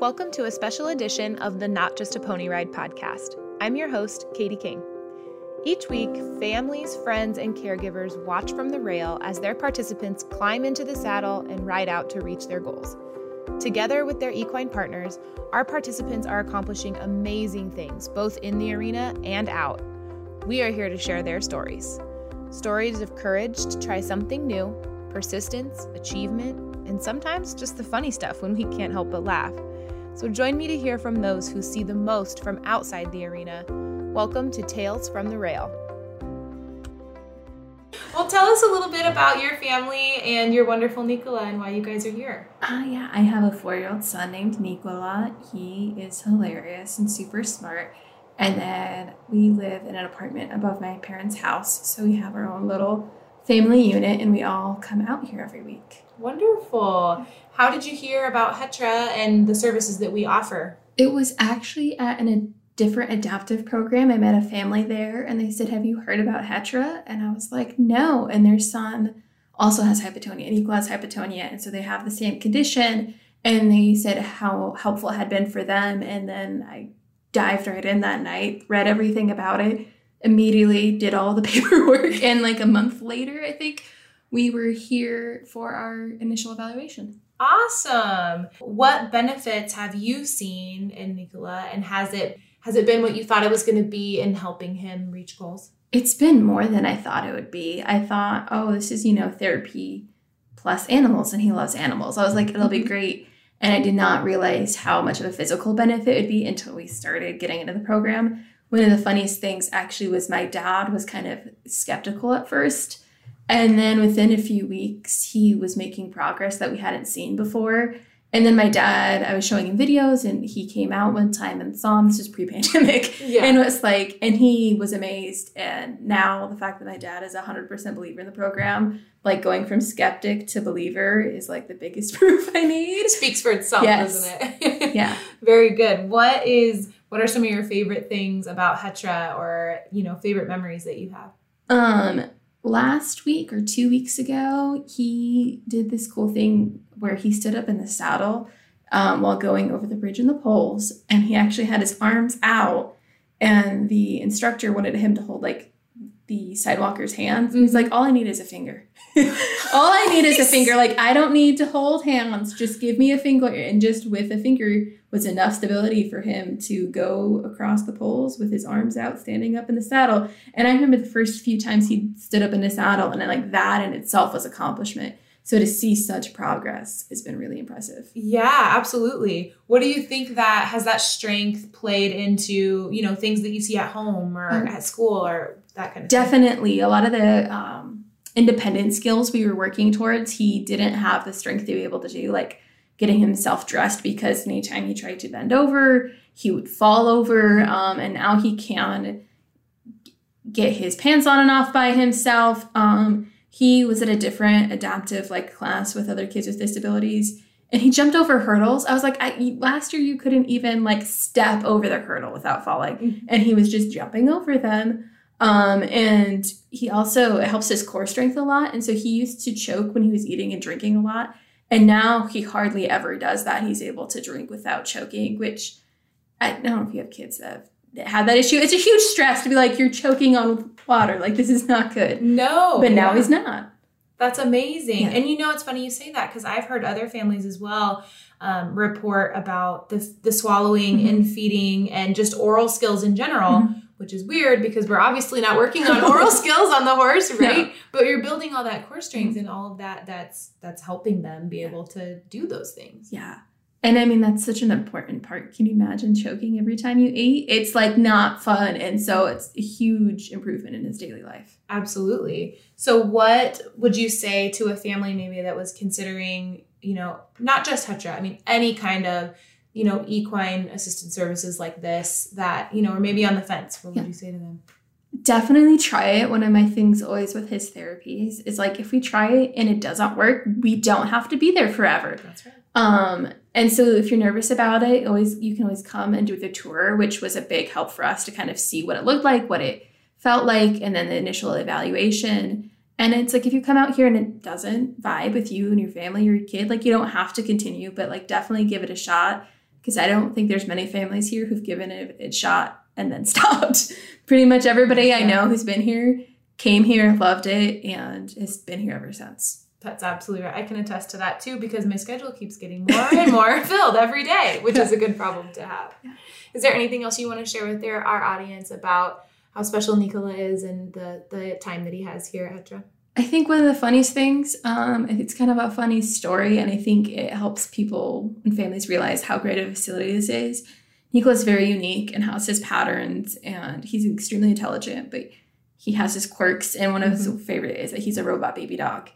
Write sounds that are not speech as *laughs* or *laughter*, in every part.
Welcome to a special edition of the Not Just a Pony Ride podcast. I'm your host, Katie King. Each week, families, friends, and caregivers watch from the rail as their participants climb into the saddle and ride out to reach their goals. Together with their equine partners, our participants are accomplishing amazing things, both in the arena and out. We are here to share their stories stories of courage to try something new, persistence, achievement, and sometimes just the funny stuff when we can't help but laugh. So join me to hear from those who see the most from outside the arena. Welcome to Tales from the Rail. Well, tell us a little bit about your family and your wonderful Nicola and why you guys are here. Uh, yeah, I have a four year old son named Nicola. He is hilarious and super smart. And then we live in an apartment above my parents' house. So we have our own little family unit and we all come out here every week. Wonderful. How did you hear about Hetra and the services that we offer? It was actually at an, a different adaptive program. I met a family there and they said, Have you heard about Hetra? And I was like, No. And their son also has hypotonia and Nicola has hypotonia. And so they have the same condition. And they said how helpful it had been for them. And then I dived right in that night, read everything about it, immediately did all the *laughs* paperwork. *laughs* and like a month later, I think we were here for our initial evaluation. Awesome. What benefits have you seen in Nicola and has it has it been what you thought it was going to be in helping him reach goals? It's been more than I thought it would be. I thought, oh, this is, you know, therapy plus animals and he loves animals. I was like, it'll be mm-hmm. great. And I did not realize how much of a physical benefit it would be until we started getting into the program. One of the funniest things actually was my dad was kind of skeptical at first. And then within a few weeks, he was making progress that we hadn't seen before. And then my dad, I was showing him videos and he came out one time and saw him. This was pre pandemic. *laughs* Yeah. And was like, and he was amazed. And now the fact that my dad is a 100% believer in the program, like going from skeptic to believer is like the biggest *laughs* proof I need. Speaks for itself, yes. doesn't it? *laughs* yeah. Very good. What is, what are some of your favorite things about Hetra or, you know, favorite memories that you have? Um, last week or two weeks ago, he did this cool thing where he stood up in the saddle um, while going over the bridge and the poles, and he actually had his arms out, and the instructor wanted him to hold like the sidewalker's hands. And he's like, all I need is a finger. *laughs* all I need is a finger. Like, I don't need to hold hands. Just give me a finger. And just with a finger was enough stability for him to go across the poles with his arms out, standing up in the saddle. And I remember the first few times he stood up in the saddle, and I, like that in itself was accomplishment. So to see such progress has been really impressive. Yeah, absolutely. What do you think that has that strength played into, you know, things that you see at home or mm-hmm. at school or that kind of Definitely. Thing? A lot of the um, independent skills we were working towards, he didn't have the strength to be able to do, like getting himself dressed because anytime he tried to bend over, he would fall over. Um, and now he can get his pants on and off by himself. Um, he was at a different adaptive like class with other kids with disabilities and he jumped over hurdles. I was like, I, last year you couldn't even like step over the hurdle without falling, mm-hmm. and he was just jumping over them. Um, and he also it helps his core strength a lot. And so he used to choke when he was eating and drinking a lot. And now he hardly ever does that. He's able to drink without choking, which I don't know if you have kids that have, have that issue. It's a huge stress to be like, you're choking on water. Like, this is not good. No. But now he's not. That's amazing. Yeah. And you know, it's funny you say that because I've heard other families as well um, report about the, the swallowing mm-hmm. and feeding and just oral skills in general. Mm-hmm which is weird because we're obviously not working on oral *laughs* skills on the horse, right? No. But you're building all that core strength and all of that that's that's helping them be able to do those things. Yeah. And I mean that's such an important part. Can you imagine choking every time you eat? It's like not fun and so it's a huge improvement in his daily life. Absolutely. So what would you say to a family maybe that was considering, you know, not just Hetra, I mean any kind of you know, equine assisted services like this that, you know, or maybe on the fence, what would yeah. you say to them? Definitely try it. One of my things always with his therapies is like if we try it and it doesn't work, we don't have to be there forever. That's right. Um, and so if you're nervous about it, always you can always come and do the tour, which was a big help for us to kind of see what it looked like, what it felt like, and then the initial evaluation. And it's like if you come out here and it doesn't vibe with you and your family or your kid, like you don't have to continue, but like definitely give it a shot because I don't think there's many families here who've given it a shot and then *laughs* stopped. Pretty much everybody I know who's been here came here, loved it, and has been here ever since. That's absolutely right. I can attest to that too because my schedule keeps getting more and more *laughs* filled every day, which is a good problem to have. Yeah. Is there anything else you want to share with their, our audience about how special Nikola is and the, the time that he has here at Hetra? I think one of the funniest things, um, it's kind of a funny story, and I think it helps people and families realize how great a facility this is. Nikola's very unique and has his patterns, and he's extremely intelligent, but he has his quirks. And one of his mm-hmm. favorite is that he's a robot baby dog.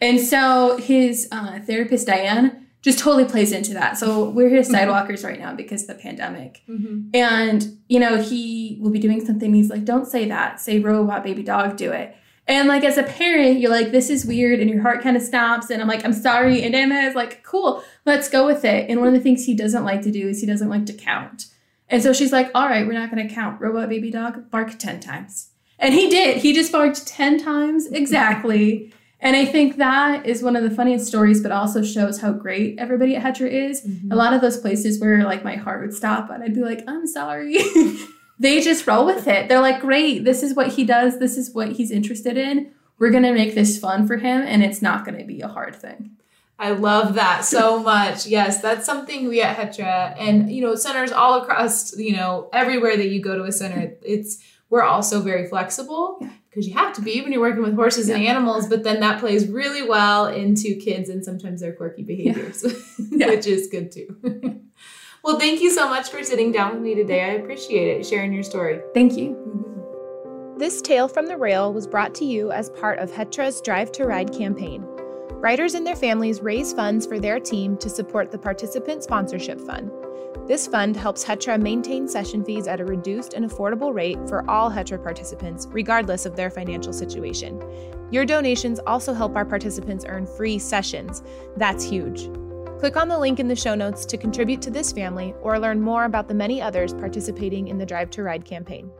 And so his uh, therapist, Diane, just totally plays into that. So we're his sidewalkers right now because of the pandemic. Mm-hmm. And, you know, he will be doing something. He's like, don't say that. Say robot baby dog, do it. And like as a parent, you're like, this is weird, and your heart kind of stops. And I'm like, I'm sorry. And Emma is like, cool, let's go with it. And one of the things he doesn't like to do is he doesn't like to count. And so she's like, all right, we're not gonna count. Robot baby dog, bark 10 times. And he did. He just barked 10 times exactly. And I think that is one of the funniest stories, but also shows how great everybody at Hetra is. Mm-hmm. A lot of those places where like my heart would stop and I'd be like, I'm sorry. *laughs* they just roll with it. They're like, great, this is what he does, this is what he's interested in. We're gonna make this fun for him, and it's not gonna be a hard thing. I love that so *laughs* much. Yes, that's something we at Hetra and you know centers all across you know everywhere that you go to a center. It's we're also very flexible because you have to be when you're working with horses yeah. and animals. But then that plays really well into kids and sometimes their quirky behaviors, yeah. *laughs* which is good too. *laughs* Well, thank you so much for sitting down with me today. I appreciate it, sharing your story. Thank you. Mm-hmm. This tale from the rail was brought to you as part of Hetra's Drive to Ride campaign. Riders and their families raise funds for their team to support the Participant Sponsorship Fund. This fund helps Hetra maintain session fees at a reduced and affordable rate for all Hetra participants, regardless of their financial situation. Your donations also help our participants earn free sessions. That's huge. Click on the link in the show notes to contribute to this family or learn more about the many others participating in the Drive to Ride campaign.